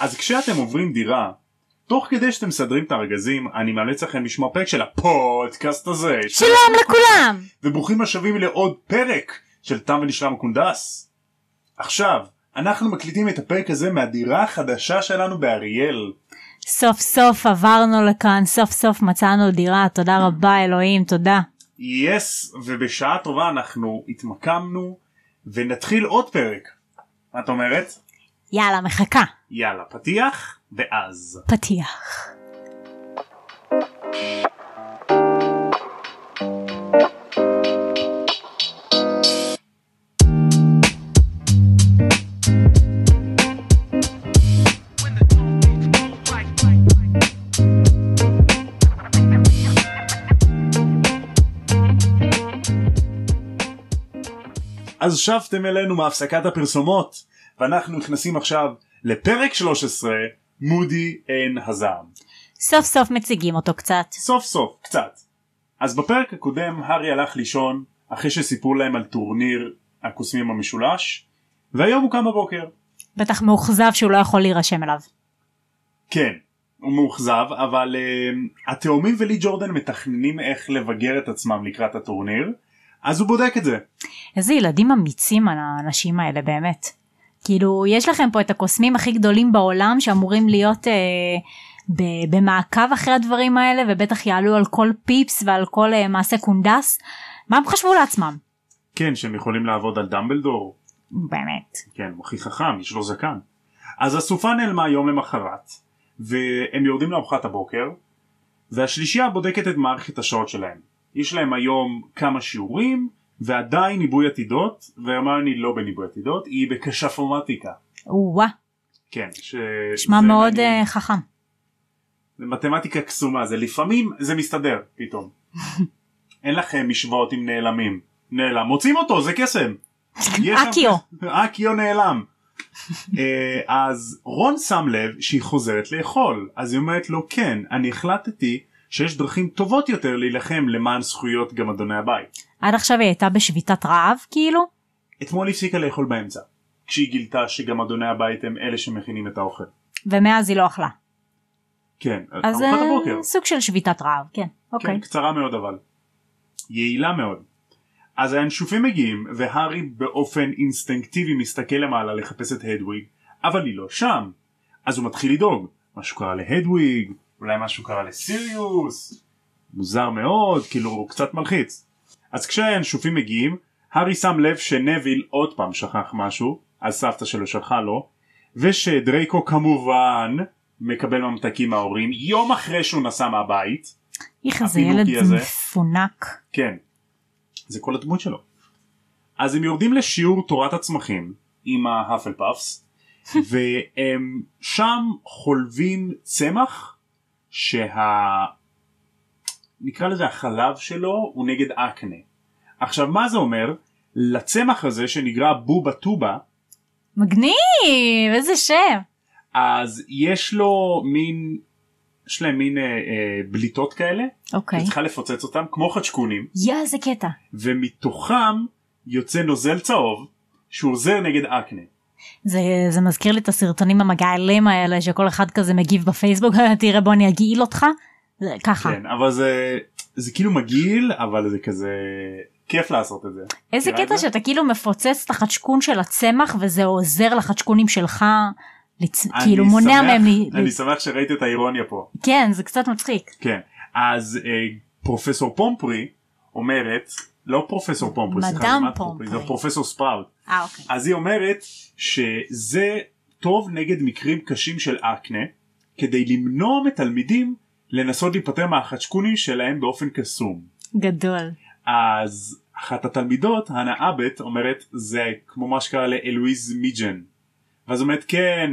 אז כשאתם עוברים דירה, תוך כדי שאתם מסדרים את הארגזים, אני מאלץ לכם לשמוע פרק של הפודקאסט הזה. שלום לכולם! וברוכים השבים לעוד פרק של תם ונשלם הקונדס. עכשיו, אנחנו מקליטים את הפרק הזה מהדירה החדשה שלנו באריאל. סוף סוף עברנו לכאן, סוף סוף מצאנו דירה, תודה רבה אלוהים, תודה. יס, yes, ובשעה טובה אנחנו התמקמנו ונתחיל עוד פרק. מה את אומרת? יאללה, מחכה. יאללה, פתיח ואז. פתיח. אז שבתם אלינו מהפסקת הפרסומות ואנחנו נכנסים עכשיו לפרק 13 מודי עין הזעם. סוף סוף מציגים אותו קצת. סוף סוף קצת. אז בפרק הקודם הארי הלך לישון אחרי שסיפרו להם על טורניר הקוסמים המשולש והיום הוא קם בבוקר. בטח מאוכזב שהוא לא יכול להירשם אליו. כן הוא מאוכזב אבל uh, התאומים ולי ג'ורדן מתכננים איך לבגר את עצמם לקראת הטורניר אז הוא בודק את זה. איזה ילדים אמיצים האנשים האלה באמת. כאילו יש לכם פה את הקוסמים הכי גדולים בעולם שאמורים להיות אה, ב- במעקב אחרי הדברים האלה ובטח יעלו על כל פיפס ועל כל אה, מעשה קונדס. מה הם חשבו לעצמם? כן שהם יכולים לעבוד על דמבלדור. באמת. כן הוא הכי חכם יש לו זקן. אז הסופה נעלמה יום למחרת והם יורדים לארוחת הבוקר והשלישייה בודקת את מערכת השעות שלהם. יש להם היום כמה שיעורים ועדיין עיבוי עתידות והרמיוני לא בניבוי עתידות היא בכשפומטיקה. או-אה. כן. ש... נשמע מאוד מעניין. uh, חכם. זה מתמטיקה קסומה זה לפעמים זה מסתדר פתאום. אין לכם משוואות עם נעלמים. נעלם מוצאים אותו זה קסם. אקיו. אקיו נעלם. אה, אז רון שם לב שהיא חוזרת לאכול אז היא אומרת לו כן אני החלטתי שיש דרכים טובות יותר להילחם למען זכויות גם אדוני הבית. עד עכשיו היא הייתה בשביתת רעב כאילו? אתמול הפסיקה לאכול באמצע כשהיא גילתה שגם אדוני הבית הם אלה שמכינים את האוכל. ומאז היא לא אכלה. כן, אז ארוחת אה, הבוקר. סוג של שביתת רעב, כן. אוקיי. כן, קצרה מאוד אבל. יעילה מאוד. אז הינשופים מגיעים והארי באופן אינסטינקטיבי מסתכל למעלה לחפש את הדוויג אבל היא לא שם. אז הוא מתחיל לדאוג משהו קרה להדוויג אולי משהו קרה לסיריוס מוזר מאוד כאילו הוא קצת מלחיץ. אז כשהינשופים מגיעים הארי שם לב שנביל עוד פעם שכח משהו אז סבתא שלו שלחה לו ושדרייקו כמובן מקבל ממתקים מההורים יום אחרי שהוא נסע מהבית איך זה ילד הזה. מפונק. כן. זה כל הדמות שלו. אז הם יורדים לשיעור תורת הצמחים עם ההאפל פאפס והם שם חולבים צמח שה... נקרא לזה החלב שלו הוא נגד אקנה. עכשיו מה זה אומר? לצמח הזה שנקרא בובה טובה מגניב, איזה שם. אז יש לו מין יש להם מין אה, אה, בליטות כאלה אוקיי. שצריכה לפוצץ אותם כמו חדשקונים יא, איזה קטע. ומתוכם יוצא נוזל צהוב שהוא עוזר נגד אקנה. זה, זה מזכיר לי את הסרטונים המגעילים האלה שכל אחד כזה מגיב בפייסבוק, תראה בוא אני אגעיל אותך. זה ככה. כן אבל זה זה כאילו מגעיל אבל זה כזה כיף לעשות את זה. איזה קטע זה? שאתה כאילו מפוצץ את החדשקון של הצמח וזה עוזר לחדשקונים שלך. לצ... כאילו מונע שמח- מהם ל... אני שמח שראית את האירוניה פה. כן זה קצת מצחיק. כן אז אה, פרופסור פומפרי אומרת לא פרופסור פומפרי סליחה, פומפרי. זה פרופסור ספראוט. אה אוקיי. אז היא אומרת שזה טוב נגד מקרים קשים של אקנה כדי למנוע מתלמידים לנסות להיפטר מהחדשקונים שלהם באופן קסום. גדול. אז אחת התלמידות, הנה אבט, אומרת זה כמו מה שקרה לאלואיז מיג'ן. ואז אומרת כן,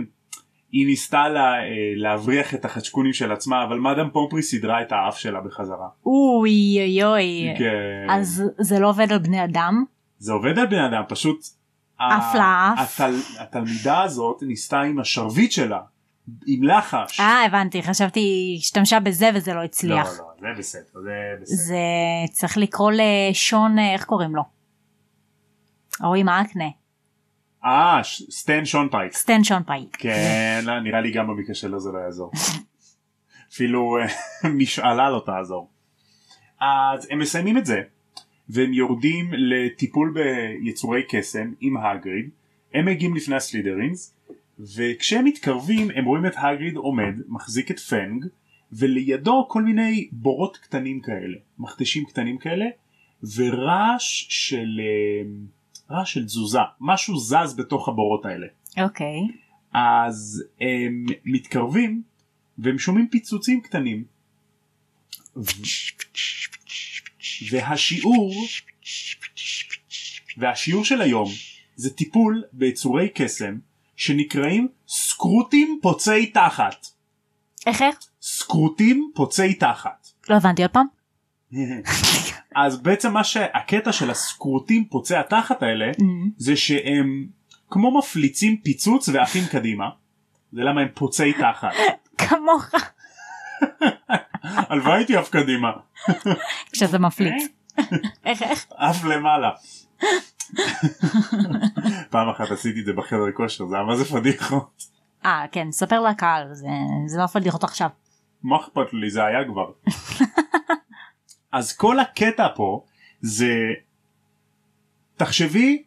היא ניסתה לה, אה, להבריח את החדשקונים של עצמה, אבל מאדם פומפרי סידרה את האף שלה בחזרה. אוי אוי אוי. כן. אז זה לא עובד על בני אדם? זה עובד על בני אדם, פשוט... ה- לאף. התל, התלמידה הזאת ניסתה עם השרביט שלה, עם לחש. אה הבנתי חשבתי השתמשה בזה וזה לא לא, הצליח. לא, זה בסדר, זה בסדר. זה צריך לקרוא לשון אה, איך קוראים לו? עם האקנה. אה, סטן שאנפייק. סטן שאנפייק. כן, לא, נראה לי גם במקרה שלו זה לא יעזור. אפילו אה, משאלה לא תעזור. אז הם מסיימים את זה והם יורדים לטיפול ביצורי קסם עם האגריד הם מגיעים לפני הסלית'רינס וכשהם מתקרבים הם רואים את האגריד עומד מחזיק את פאנג ולידו כל מיני בורות קטנים כאלה מכתשים קטנים כאלה ורעש של אה, רעש של תזוזה משהו זז בתוך הבורות האלה אוקיי. אז הם מתקרבים והם שומעים פיצוצים קטנים. והשיעור והשיעור של היום זה טיפול ביצורי קסם שנקראים סקרוטים פוצעי תחת. איך איך? סקרוטים פוצעי תחת. לא הבנתי עוד פעם. אז בעצם מה שהקטע של הסקרוטים פוצעי התחת האלה זה שהם כמו מפליצים פיצוץ ועפים קדימה. זה למה הם פוצעי תחת. כמוך. הלוואי הייתי עף קדימה. כשזה מפליץ. איך איך? עף למעלה. פעם אחת עשיתי את זה בחדר כושר זה היה מה זה פדיחות. אה כן ספר לקהל זה זה לא פדיחות עכשיו. מה אכפת לי זה היה כבר. אז כל הקטע פה זה תחשבי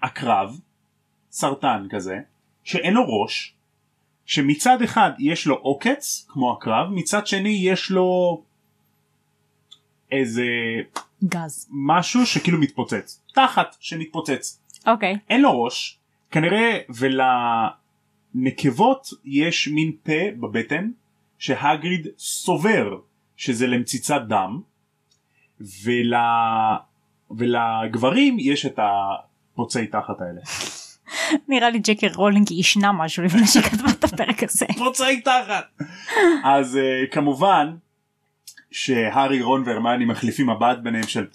עקרב סרטן כזה שאין לו ראש שמצד אחד יש לו עוקץ כמו עקרב מצד שני יש לו איזה גז. משהו שכאילו מתפוצץ תחת שמתפוצץ אוקיי. אין לו ראש כנראה ולנקבות יש מין פה בבטן שהגריד סובר שזה למציצת דם ול... ולגברים יש את הפוצעי תחת האלה. נראה לי ג'קי רולינג ישנה משהו לפני שכתבה את הפרק הזה. פוצעי תחת. אז uh, כמובן שהארי רון והרמני מחליפים מבט ביניהם של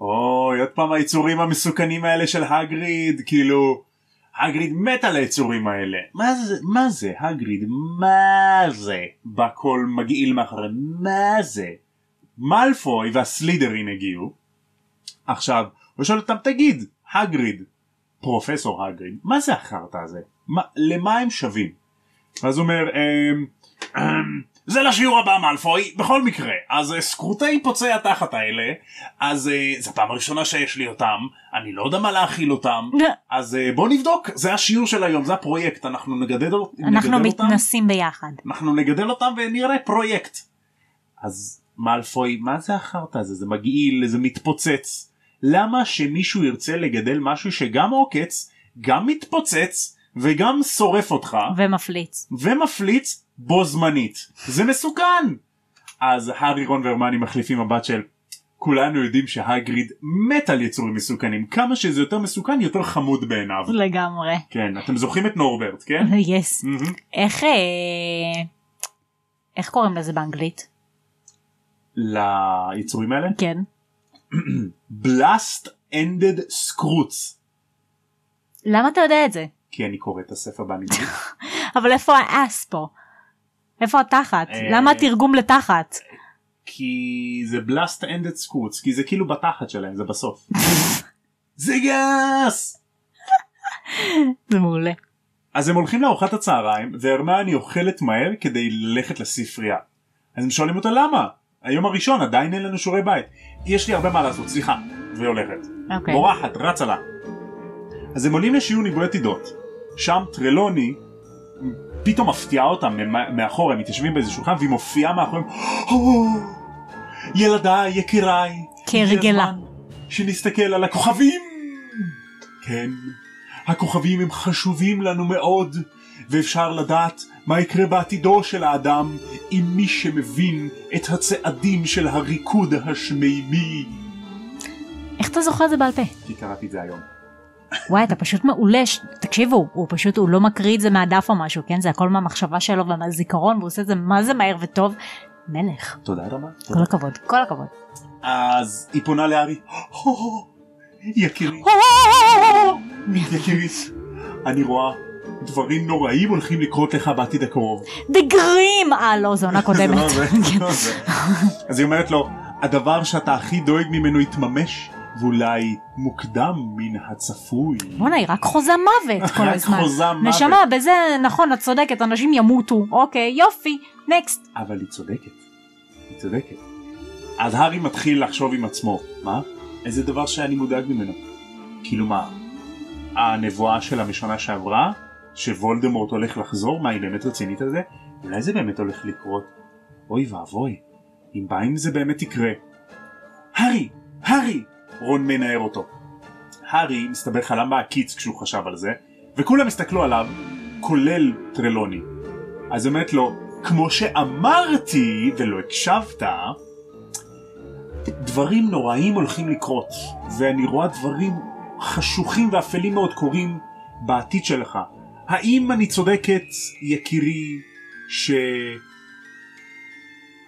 אוי עוד פעם היצורים המסוכנים האלה של הגריד כאילו הגריד מת על היצורים האלה. מה זה מה זה? הגריד מה זה? בא קול מגעיל מאחורי מה זה? מאלפוי והסלידרין הגיעו. עכשיו הוא שואל אותם תגיד הגריד פרופסור הגריד מה זה החרטא הזה? מה, למה הם שווים? אז הוא אומר אמ, אמ, זה לשיעור הבא מאלפוי בכל מקרה. אז אה, סקרוטי פוצעי התחת האלה. אז אה, זו הפעם הראשונה שיש לי אותם. אני לא יודע מה להאכיל אותם. אז אה, בוא נבדוק. זה השיעור של היום זה הפרויקט. אנחנו נגדל, אנחנו נגדל אותם. מתנסים ביחד. אנחנו נגדל אותם ונראה פרויקט. אז מאלפוי מה זה החרטא הזה? זה מגעיל זה מתפוצץ. למה שמישהו ירצה לגדל משהו שגם עוקץ גם מתפוצץ וגם שורף אותך ומפליץ. ומפליץ בו זמנית זה מסוכן אז הארי רון והרמני מחליפים מבט של כולנו יודעים שהגריד מת על יצורים מסוכנים כמה שזה יותר מסוכן יותר חמוד בעיניו לגמרי. כן אתם זוכרים את נורברט כן? יס. מהמם. איך אה, איך קוראים לזה באנגלית? ליצורים האלה כן. בלאסט אנדד סקרוץ למה אתה יודע את זה? כי אני קורא את הספר באנגלית אבל איפה האס פה? איפה התחת? אה, למה התרגום לתחת? כי זה בלאסט אנדד סקרוץ כי זה כאילו בתחת שלהם זה בסוף זה גס זה מעולה. אז הם הולכים לארוחת הצהריים והרמני אוכלת מהר כדי ללכת לספרייה אז הם שואלים אותה למה היום הראשון עדיין אין לנו שיעורי בית יש לי הרבה מה לעשות סליחה והיא הולכת אוקיי. בורחת רצה לה אז הם עולים לשיעור ניבוי עתידות שם טרלוני פתאום מפתיעה אותם מאחור הם מתיישבים באיזה שולחן והיא מופיעה מאחוריהם "או, ילדיי יקיריי כהרגלה. הזמן שנסתכל על הכוכבים כן הכוכבים הם חשובים לנו מאוד ואפשר לדעת מה יקרה בעתידו של האדם עם מי שמבין את הצעדים של הריקוד השמימי איך אתה זוכר את זה בעל פה? כי קראתי את זה היום וואי אתה פשוט מעולה תקשיבו הוא פשוט הוא לא מקריא את זה מהדף או משהו כן זה הכל מהמחשבה שלו ומהזיכרון והוא עושה את זה מה זה מהר וטוב. מלך תודה רבה כל הכבוד כל הכבוד. אז היא פונה לארי "הו, יקירי יקירי אני רואה דברים נוראים הולכים לקרות לך בעתיד הקרוב דגרים אה לא זו עונה זה קודמת. לא לא. אז היא אומרת לו הדבר שאתה הכי דואג ממנו יתממש ואולי מוקדם מן הצפוי. בואנה היא רק חוזה מוות כל רק הזמן. חוזה מוות. נשמה בזה נכון את צודקת אנשים ימותו אוקיי יופי נקסט. אבל היא צודקת. היא צודקת. אז הארי מתחיל לחשוב עם עצמו, מה? איזה דבר שאני מודאג ממנו. כאילו מה, הנבואה שלה משנה שעברה, שוולדמורט הולך לחזור, מה היא באמת רצינית על זה? אולי זה באמת הולך לקרות. אוי ואבוי, אם בא אם זה באמת יקרה. הארי! הארי! רון מנער אותו. הארי מסתבר חלם בעקיץ כשהוא חשב על זה, וכולם הסתכלו עליו, כולל טרלוני. אז אומרת לו, כמו שאמרתי ולא הקשבת, דברים נוראים הולכים לקרות, ואני רואה דברים חשוכים ואפלים מאוד קורים בעתיד שלך. האם אני צודקת, יקירי,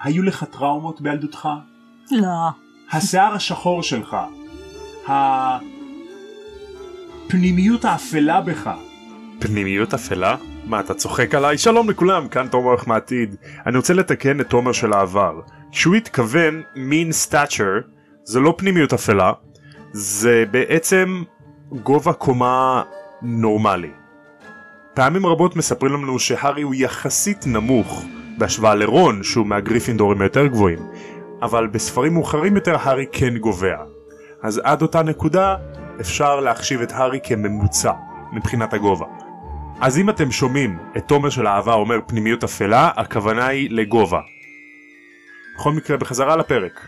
שהיו לך טראומות בילדותך? לא. השיער השחור שלך, הפנימיות האפלה בך, פנימיות אפלה? מה אתה צוחק עליי? שלום לכולם, כאן תומר אורך מהעתיד. אני רוצה לתקן את תומר של העבר. כשהוא התכוון mean stature זה לא פנימיות אפלה, זה בעצם גובה קומה נורמלי. פעמים רבות מספרים לנו שהארי הוא יחסית נמוך בהשוואה לרון שהוא מהגריפינדורים היותר גבוהים, אבל בספרים מאוחרים יותר הארי כן גובע. אז עד אותה נקודה אפשר להחשיב את הארי כממוצע מבחינת הגובה. אז אם אתם שומעים את תומר של האהבה אומר פנימיות אפלה, הכוונה היא לגובה. בכל מקרה, בחזרה לפרק.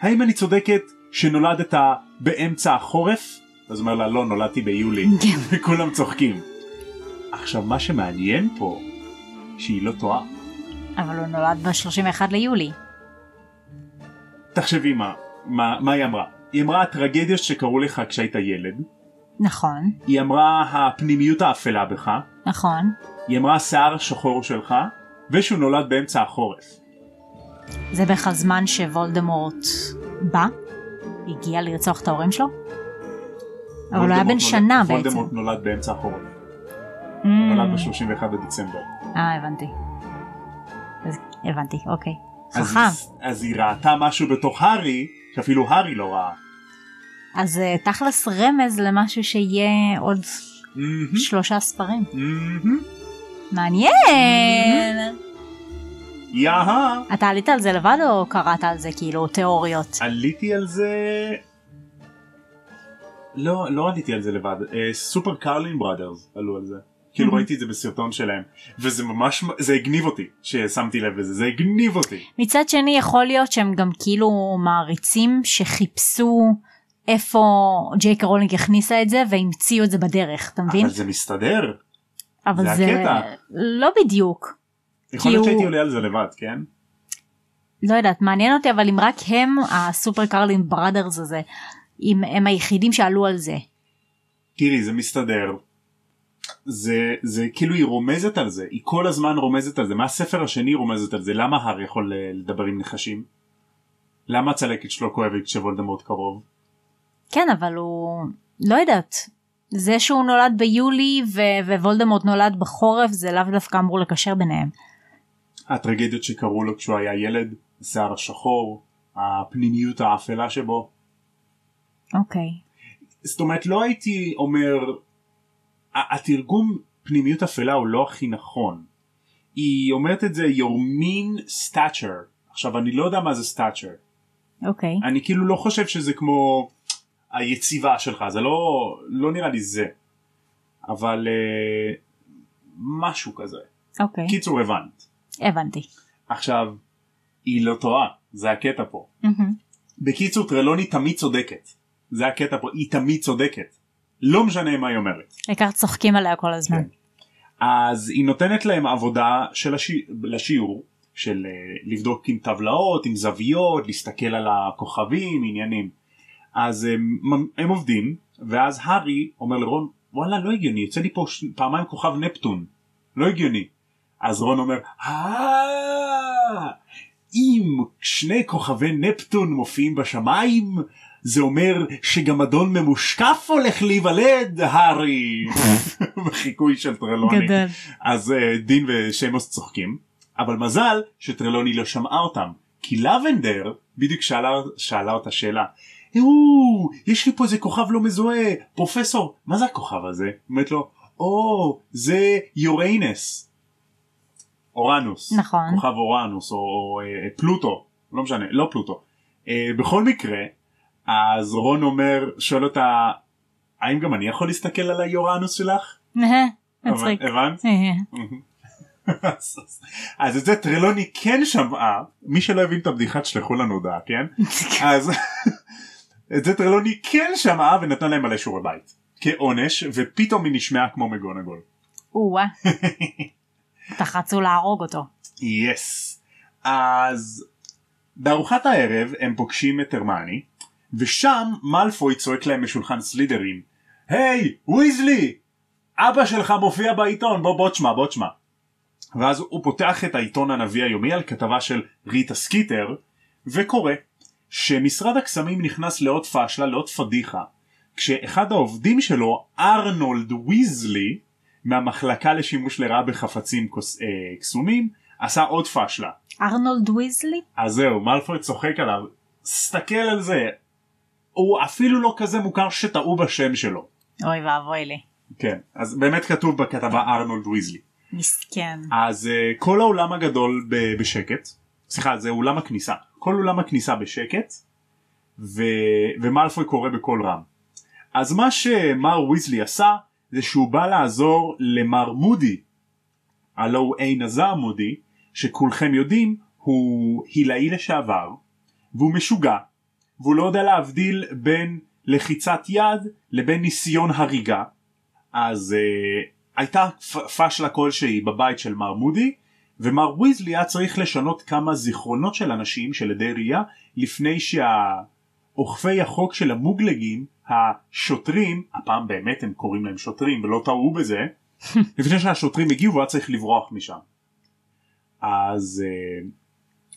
האם אני צודקת שנולדת באמצע החורף? אז אומר לה לא נולדתי ביולי וכולם צוחקים. עכשיו מה שמעניין פה שהיא לא טועה. אבל הוא נולד ב-31 ליולי. תחשבי מה, מה, מה היא אמרה. היא אמרה הטרגדיות שקרו לך כשהיית ילד. נכון היא אמרה הפנימיות האפלה בך. נכון. היא אמרה השיער השחור שלך. ושהוא נולד באמצע החורף. זה בערך הזמן שוולדמורט בא? הגיע לרצוח את ההורים שלו? אבל הוא היה בן שנה בעצם. וולדמורט נולד באמצע החורף. Mm. נולד ב-31 בדצמבר. אה הבנתי. אז הבנתי אוקיי. אז, חכם. אז היא ראתה משהו בתוך הארי שאפילו הארי לא ראה. אז אה, תכלס רמז למשהו שיהיה עוד מהמם, שלושה ספרים. מהמם. מעניין. יאה. אתה עלית על זה לבד או קראת על זה כאילו תיאוריות? עליתי על זה... לא, לא עליתי על זה לבד. סופר קרלין בראדרס עלו על זה. כאילו Mhm. ראיתי את זה בסרטון שלהם. וזה ממש, זה הגניב אותי ששמתי לב לזה, זה הגניב אותי. מצד שני יכול להיות שהם גם כאילו מעריצים שחיפשו איפה ג'ייקה רולינג הכניסה את זה והמציאו את זה בדרך אתה מבין? אבל זה מסתדר. אבל זה זה הקטע. לא בדיוק. יכול להיות הוא- שהייתי עולה על זה לבד, כן? לא יודעת מעניין אותי אבל אם רק הם הסופר קרלין בראדרס הזה אם הם היחידים שעלו על זה. תראי זה מסתדר. זה זה כאילו היא רומזת על זה היא כל הזמן רומזת על זה מהספר השני היא רומזת על זה למה הר יכול אה, לדבר עם נחשים? למה הצלקת שלו כואבת כשוולדמורט קרוב? כן אבל הוא לא יודעת זה שהוא נולד ביולי ו- ווולדמורט נולד בחורף זה לאו דווקא אמור לקשר ביניהם. הטרגדיות שקרו לו כשהוא היה ילד, השיער השחור, הפנימיות האפלה שבו. אוקיי. זאת אומרת לא הייתי אומר התרגום פנימיות אפלה הוא לא הכי נכון. היא אומרת את זה your mean stature עכשיו אני לא יודע מה זה stature אוקיי. אני כאילו לא חושב שזה כמו היציבה שלך זה לא לא נראה לי זה אבל אה, משהו כזה אוקיי. קיצור הבנת הבנתי. עכשיו היא לא טועה זה הקטע פה מהמם. בקיצור טרלוני תמיד צודקת זה הקטע פה היא תמיד צודקת לא משנה מה היא אומרת העיקר צוחקים עליה כל הזמן. כן. אז היא נותנת להם עבודה של השי... לשיעור של אה, לבדוק עם טבלאות עם זוויות להסתכל על הכוכבים עניינים אז הם, הם עובדים ואז הארי אומר לרון וואלה לא הגיוני יוצא לי פה ש... פעמיים כוכב נפטון לא הגיוני אז רון אומר "אה, אם שני כוכבי נפטון מופיעים בשמיים זה אומר שגם אדון ממושקף הולך להיוולד הארי בחיקוי של טרלוני גדול. אז אה, דין ושמוס צוחקים אבל מזל שטרלוני לא שמעה אותם כי לבנדר בדיוק שאלה, שאלה אותה שאלה או, יש לי פה איזה כוכב לא מזוהה, פרופסור, מה זה הכוכב הזה? אומרת לו, או, זה יוריינס. אורנוס. נכון. כוכב אורנוס או, או אה, פלוטו, לא משנה, לא פלוטו. אה, בכל מקרה, אז רון אומר, שואל אותה, האם גם אני יכול להסתכל על היורנוס שלך? מצחיק. הבנת? אז- את זה טרלוני כן שמעה, מי שלא הבין את הבדיחה תשלחו לנו הודעה, כן? אז את זה טרלוני כן שמעה ונתנה להם מלא שיעורי בית. כעונש, ופתאום היא נשמעה כמו מגונגול. או-אה. בטח רצו להרוג אותו. yes. אז בארוחת הערב הם פוגשים את הרמני, ושם מאלפוי צועק להם משולחן סלית'רין, היי, ויזלי! אבא שלך מופיע בעיתון, בוא בוא תשמע, בוא תשמע. ואז הוא פותח את העיתון הנביא היומי על כתבה של ריטה סקיטר, וקורא שמשרד הקסמים נכנס לעוד פאשלה, לעוד פדיחה, כשאחד העובדים שלו, ארנולד ויזלי, מהמחלקה לשימוש לרעה בחפצים קוס- אה, קסומים, עשה עוד פאשלה. ארנולד ויזלי? אז זהו, מאלפוי צוחק עליו, סתכל על זה, הוא אפילו לא כזה מוכר שטעו בשם שלו. אוי ואבוי לי. כן, אז באמת כתוב בכתבה ארנולד ויזלי. מסכן. אז uh, כל האולם הגדול ב- בשקט, סליחה זה אולם הכניסה, כל אולם הכניסה בשקט ו... ומאלפוי קורא בקול רם. אז מה שמר ויזלי עשה זה שהוא בא לעזור למר מודי, הלו הוא עין הזעם מודי, שכולכם יודעים הוא הילאי לשעבר והוא משוגע והוא לא יודע להבדיל בין לחיצת יד לבין ניסיון הריגה אז uh, הייתה פשלה כלשהי בבית של מר מודי ומר ויזלי היה צריך לשנות כמה זיכרונות של אנשים של עדי ראייה לפני שהאוכפי החוק של המוגלגים השוטרים הפעם באמת הם קוראים להם שוטרים ולא טעו בזה לפני שהשוטרים הגיעו הוא היה צריך לברוח משם. אז אה,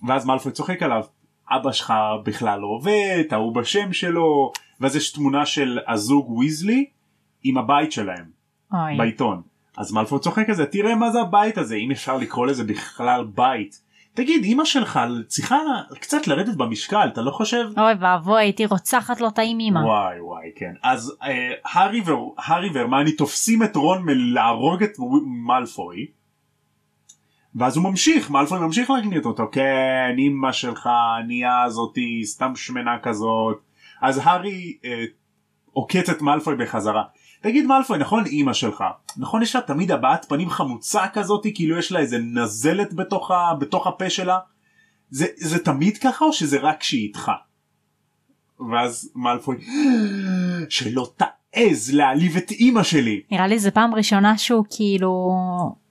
ואז מאלפוי צוחק עליו אבא שלך בכלל לא עובד טעו בשם שלו ואז יש תמונה של הזוג ויזלי עם הבית שלהם אוי. בעיתון. אז מאלפוי צוחק על זה תראה מה זה הבית הזה אם אפשר לקרוא לזה בכלל בית. תגיד אמא שלך צריכה קצת לרדת במשקל אתה לא חושב? אוי ואבוי הייתי רוצחת לו את האם אמא. וואי וואי כן אז אה, הארי, והרמני תופסים את רון מלהרוג את מאלפוי ואז הוא ממשיך מאלפוי ממשיך להגנית אותו. כן אמא שלך ענייה זאתי סתם שמנה כזאת. אז הארי אה, עוקץ את מאלפוי בחזרה. תגיד מאלפוי נכון אמא שלך? נכון יש לה תמיד הבעת פנים חמוצה כזאת כאילו יש לה איזה נזלת בתוך, ה... בתוך הפה שלה? זה, זה תמיד ככה או שזה רק כשהיא איתך? ואז מאלפוי שלא תעז להעליב את אימא שלי. נראה לי זה פעם ראשונה שהוא כאילו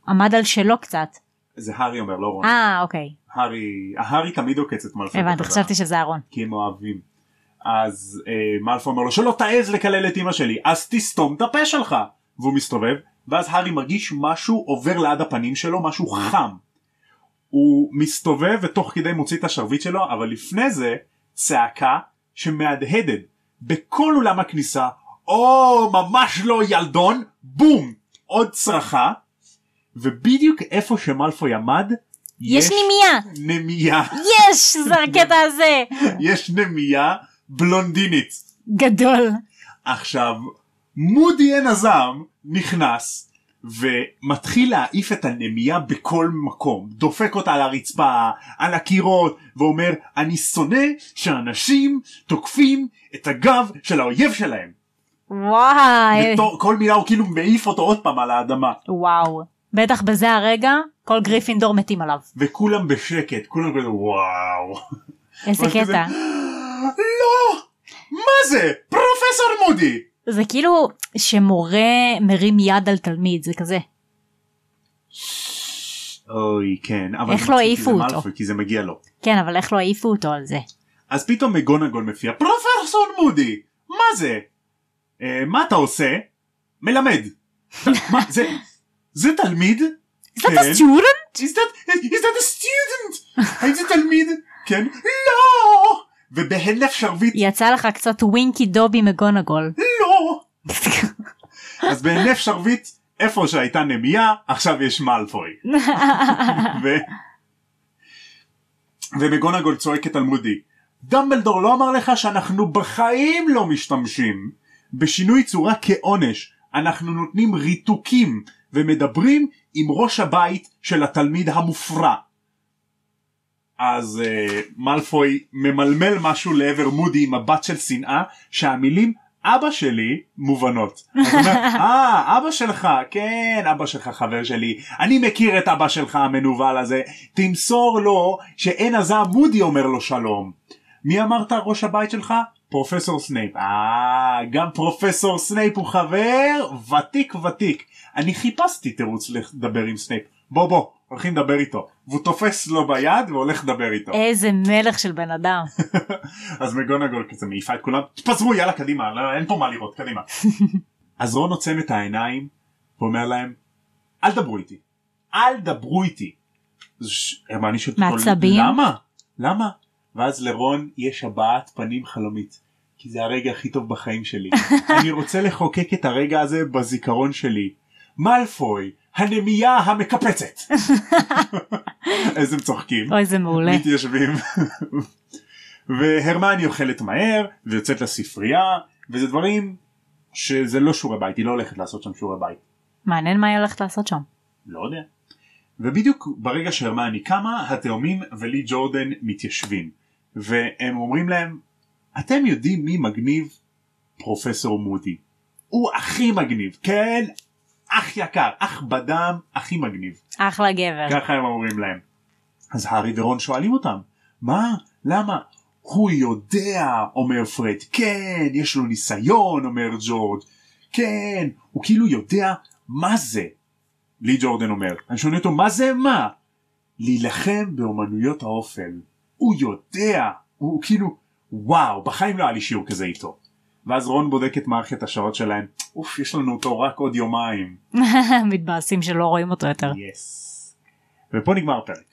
עמד על שלו קצת. זה הארי אומר לא רון. אה אוקיי. הארי הארי תמיד עוקץ את מאלפוי הבנתי חשבתי שזה אהרון. כי הם אוהבים. אז אה, מאלפוי אומר לו שלא תעז לקלל את אימא שלי אז תסתום את הפה שלך. והוא מסתובב ואז הארי מרגיש משהו עובר ליד הפנים שלו משהו חם. הוא מסתובב ותוך כדי מוציא את השרביט שלו אבל לפני זה צעקה שמהדהדת. בכל אולם הכניסה או ממש לא ילדון. בום! עוד צרחה ובדיוק איפה שמלפוי עמד יש נמייה נמייה יש זה הקטע הזה. יש נמייה בלונדינית. גדול. עכשיו מודי עין הזעם נכנס ומתחיל להעיף את הנמייה בכל מקום. דופק אותה על הרצפה על הקירות ואומר אני שונא שאנשים תוקפים את הגב של האויב שלהם. וואי. בתור, כל מילה הוא כאילו מעיף אותו עוד פעם על האדמה. וואו בטח בזה הרגע כל גריפינדור מתים עליו. וכולם בשקט כולם כזה וואו. איזה קטע. לא! מה זה? פרופסור מודי! זה כאילו שמורה מרים יד על תלמיד זה כזה. אוי כן אבל איך לא העיפו אותו? מאלפוי, כי זה מגיע לו. כן אבל איך לא העיפו אותו על זה? אז פתאום מגונגול מופיע פרופסור מודי! מה זה? אה, מה אתה עושה? מלמד. מה זה זה תלמיד? Is that כן. a student? is that is that a student? האם זה תלמיד? כן. לא! ובהינף שרביט יצא לך קצת ווינקי דובי מגונגול. לא! אז בהינף שרביט איפה שהייתה נמייה עכשיו יש מאלפוי. ו... ומגונגול צועקת על מודי דמבלדור לא אמר לך שאנחנו בחיים לא משתמשים? בשינוי צורה כעונש אנחנו נותנים ריתוקים ומדברים עם ראש הבית של התלמיד המופרע. אז uh, מאלפוי ממלמל משהו לעבר מודי עם מבט של שנאה שהמילים אבא שלי מובנות. אה אבא שלך כן אבא שלך חבר שלי אני מכיר את אבא שלך המנוול הזה תמסור לו שאין הזעם מודי אומר לו שלום. מי אמרת ראש הבית שלך? פרופסור סנייפ. אה גם פרופסור סנייפ הוא חבר ותיק ותיק. אני חיפשתי תירוץ לדבר עם סנייפ. בוא בוא הולכים לדבר איתו. והוא תופס לו ביד והולך לדבר איתו. איזה מלך של בן אדם. אז מקגונגל כזה מעיפה את כולם תפזרו יאללה קדימה לא, אין פה מה לראות קדימה. אז רון עוצם את העיניים ואומר להם אל דברו איתי אל דברו איתי. הרמני אותו, מעצבים? למה? למה? ואז לרון יש הבעת פנים חלומית. כי זה הרגע הכי טוב בחיים שלי. אני רוצה לחוקק את הרגע הזה בזיכרון שלי. מאלפוי, הנמייה המקפצת. איזה הם צוחקים. אוי זה מעולה. מתיישבים. והרמני אוכלת מהר ויוצאת לספרייה וזה דברים שזה לא שיעורי בית היא לא הולכת לעשות שם שיעורי בית. מעניין מה היא הולכת לעשות שם. לא יודע. ובדיוק ברגע שהרמני קמה התאומים ולי ג'ורדן מתיישבים והם אומרים להם אתם יודעים מי מגניב? פרופסור מודי. הוא הכי מגניב כן אח יקר אח בדם הכי מגניב. אחלה גבר. ככה הם אומרים להם. אז הארי ורון שואלים אותם, מה? למה? הוא יודע, אומר פרד, כן, יש לו ניסיון, אומר ג'ורג', כן, הוא כאילו יודע מה זה. לי ג'ורדן אומר, אני שואל אותו, מה זה מה? להילחם באומנויות האופל. הוא יודע, הוא כאילו, וואו, בחיים לא היה לי שיעור כזה איתו. ואז רון בודק את מערכת השעות שלהם, אוף, יש לנו אותו רק עוד יומיים. מתבאסים שלא רואים אותו יותר. yes. ופה נגמר הפרק.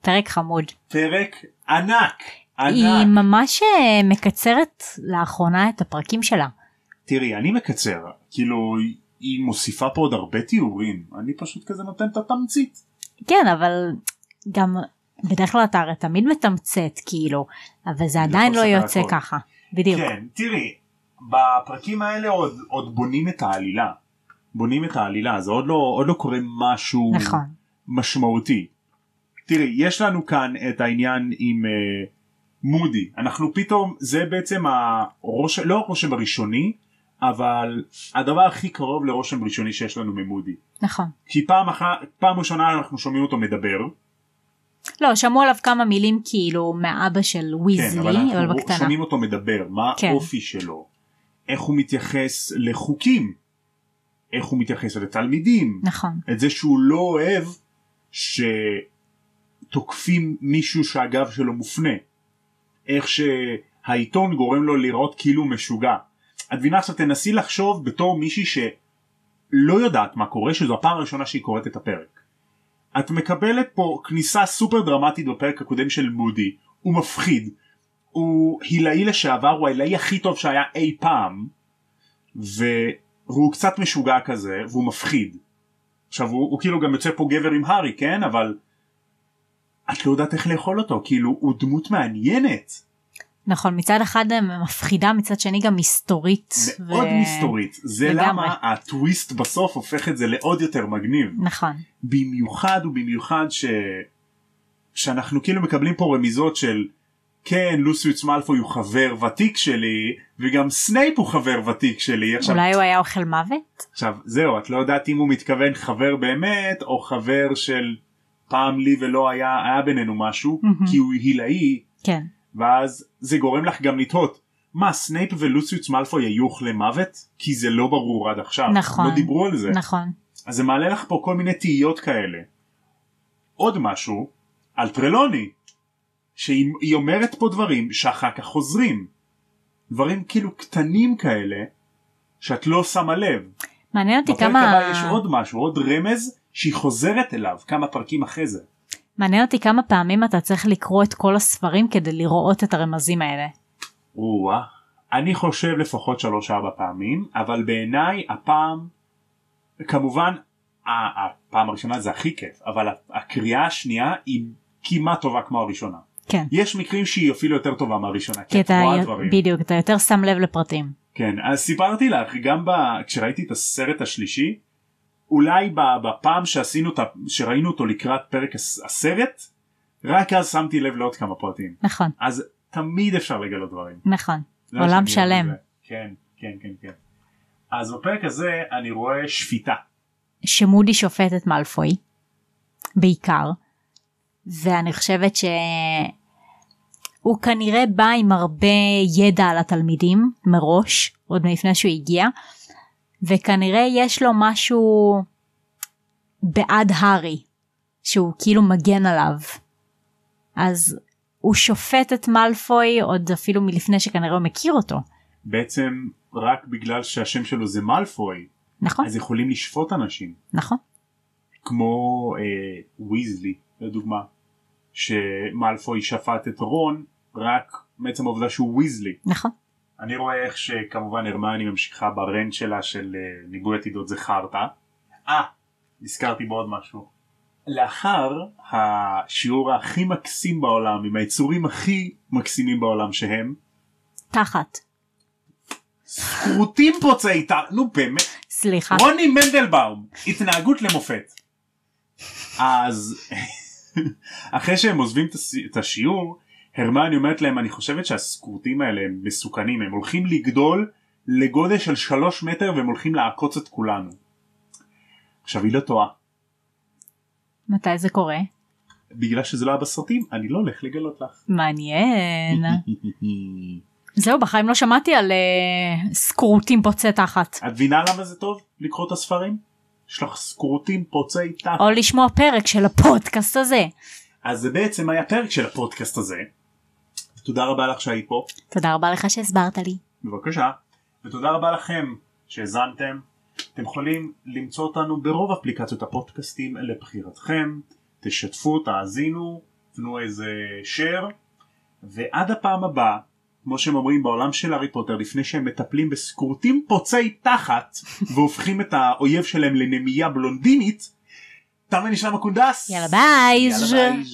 פרק חמוד. פרק ענק. היא ענק. ממש אה, מקצרת לאחרונה את הפרקים שלה. תראי, אני מקצר. כאילו, היא- היא מוסיפה פה עוד הרבה תיאורים. אני פשוט כזה נותן את התמצית. כן אבל גם בדרך כלל אתה הרי תמיד מתמצת כאילו אבל זה עדיין לא לספר יוצא הכל. ככה. בדיוק. כן, תראי, בפרקים האלה עוד, עוד בונים את העלילה. בונים את העלילה, זה עוד לא, עוד לא קורה משהו נכון. משמעותי. תראי, יש לנו כאן את העניין עם uh, מודי. אנחנו פתאום, זה בעצם הרושם, לא הרושם הראשוני, אבל הדבר הכי קרוב לרושם ראשוני שיש לנו ממודי. נכון. כי פעם אחת, פעם ראשונה אנחנו שומעים אותו מדבר, לא שמעו עליו כמה מילים כאילו מאבא של כן, ויזלי אבל אבל אנחנו בקטנה. שומעים אותו מדבר, מה כן. האופי שלו, איך הוא מתייחס לחוקים, איך הוא מתייחס לתלמידים, נכון. את זה שהוא לא אוהב שתוקפים מישהו שהגב שלו מופנה, איך שהעיתון גורם לו לראות כאילו משוגע. את מבינה עכשיו תנסי לחשוב בתור מישהי שלא יודעת מה קורה שזו הפעם הראשונה שהיא קוראת את הפרק. את מקבלת פה כניסה סופר דרמטית בפרק הקודם של מודי, הוא מפחיד, הוא הילאי לשעבר, הוא ההילאי הכי טוב שהיה אי פעם, והוא קצת משוגע כזה, והוא מפחיד. עכשיו הוא, הוא כאילו גם יוצא פה גבר עם הארי, כן? אבל את לא יודעת איך לאכול אותו, כאילו הוא דמות מעניינת, נכון מצד אחד מפחידה מצד שני גם מסתורית. מאוד ו- מסתורית. זה לגמרי. למה הטוויסט בסוף הופך את זה לעוד יותר מגניב. נכון. במיוחד ובמיוחד ש... שאנחנו כאילו מקבלים פה רמיזות של כן לוסיוס מאלפוי הוא חבר ותיק שלי וגם סנייפ הוא חבר ותיק שלי עכשיו, אולי הוא היה אוכל מוות? עכשיו זהו את לא יודעת אם הוא מתכוון חבר באמת או חבר של פעם לי ולא היה היה בינינו משהו מהמם. כי הוא הילאי כן. ואז זה גורם לך גם לתהות מה סנייפ ולוסיוס מאלפוי היו אוכלי מוות כי זה לא ברור עד עכשיו נכון. לא דיברו על זה נכון. אז זה מעלה לך פה כל מיני תהיות כאלה. עוד משהו על טרלוני שהיא היא אומרת פה דברים שאחר כך חוזרים דברים כאילו קטנים כאלה שאת לא שמה לב. מעניין אותי בפרק כמה הבא יש עוד משהו עוד רמז שהיא חוזרת אליו כמה פרקים אחרי זה. מעניין אותי כמה פעמים אתה צריך לקרוא את כל הספרים כדי לראות את הרמזים האלה. או-אה. אני חושב לפחות שלוש ארבע פעמים אבל בעיניי הפעם כמובן הפעם הראשונה זה הכי כיף אבל הקריאה השנייה היא כמעט טובה כמו הראשונה. כן. יש מקרים שהיא אפילו יותר טובה מהראשונה, כי את אתה, רואה דברים. בדיוק, אתה יותר שם לב לפרטים. כן, אז סיפרתי לך, גם ב... כשראיתי את הסרט השלישי, אולי בפעם שעשינו את ה... שראינו אותו לקראת פרק הס- הסרט, רק אז שמתי לב לעוד כמה פרטים. נכון, אז תמיד אפשר לגלות דברים. נכון. עולם שלם. כן, כן, כן, כן. אז בפרק הזה אני רואה שפיטה. שמודי שופט את מאלפוי, בעיקר, ואני חושבת שהוא כנראה בא עם הרבה ידע על התלמידים מראש, עוד מלפני שהוא הגיע, וכנראה יש לו משהו בעד הארי, שהוא כאילו מגן עליו. אז הוא שופט את מאלפוי עוד אפילו מלפני שכנראה הוא מכיר אותו, בעצם רק בגלל שהשם שלו זה מאלפוי, נכון? אז יכולים לשפוט אנשים. נכון. כמו אה, ויזלי לדוגמה שמאלפוי שפט את רון רק מעצם העובדה שהוא ויזלי. נכון. אני רואה איך שכמובן הרמני ממשיכה ברנט שלה של אה, ניבוי עתידות זה חרטא. אה, נזכרתי בעוד משהו. לאחר השיעור הכי מקסים בעולם עם היצורים הכי מקסימים בעולם שהם תחת. כרותים פוצעי תא, נו באמת, סליחה. רוני מנדלבאום, התנהגות למופת. אז אחרי שהם עוזבים את השיעור, הרמני אומרת להם אני חושבת שהסקורטים האלה הם מסוכנים, הם הולכים לגדול לגודל של שלוש מטר והם הולכים לעקוץ את כולנו. עכשיו היא לא טועה, מתי זה קורה? בגלל שזה לא היה בסרטים אני לא הולך לגלות לך. מעניין. זהו, בחיים לא שמעתי על uh, סקרוטים פוצי תחת. את מבינה למה זה טוב לקרוא את הספרים? יש לך סקורטים פוצעי תחת. או לשמוע פרק של הפודקאסט הזה. אז זה בעצם היה פרק של הפודקאסט הזה. תודה רבה לך שהיית פה. תודה רבה לך שהסברת לי. בבקשה. ותודה רבה לכם שהאזנתם. אתם יכולים למצוא אותנו ברוב אפליקציות הפודקאסטים לבחירתכם. תשתפו, תאזינו, תנו איזה share. ועד הפעם הבאה, כמו שהם אומרים בעולם של הארי פוטר, לפני שהם מטפלים בסקרוטים פוצעי תחת והופכים את האויב שלהם לנמייה בלונדינית, תם ונשלם הקונדס. יאללה ביי. יאללה ביי.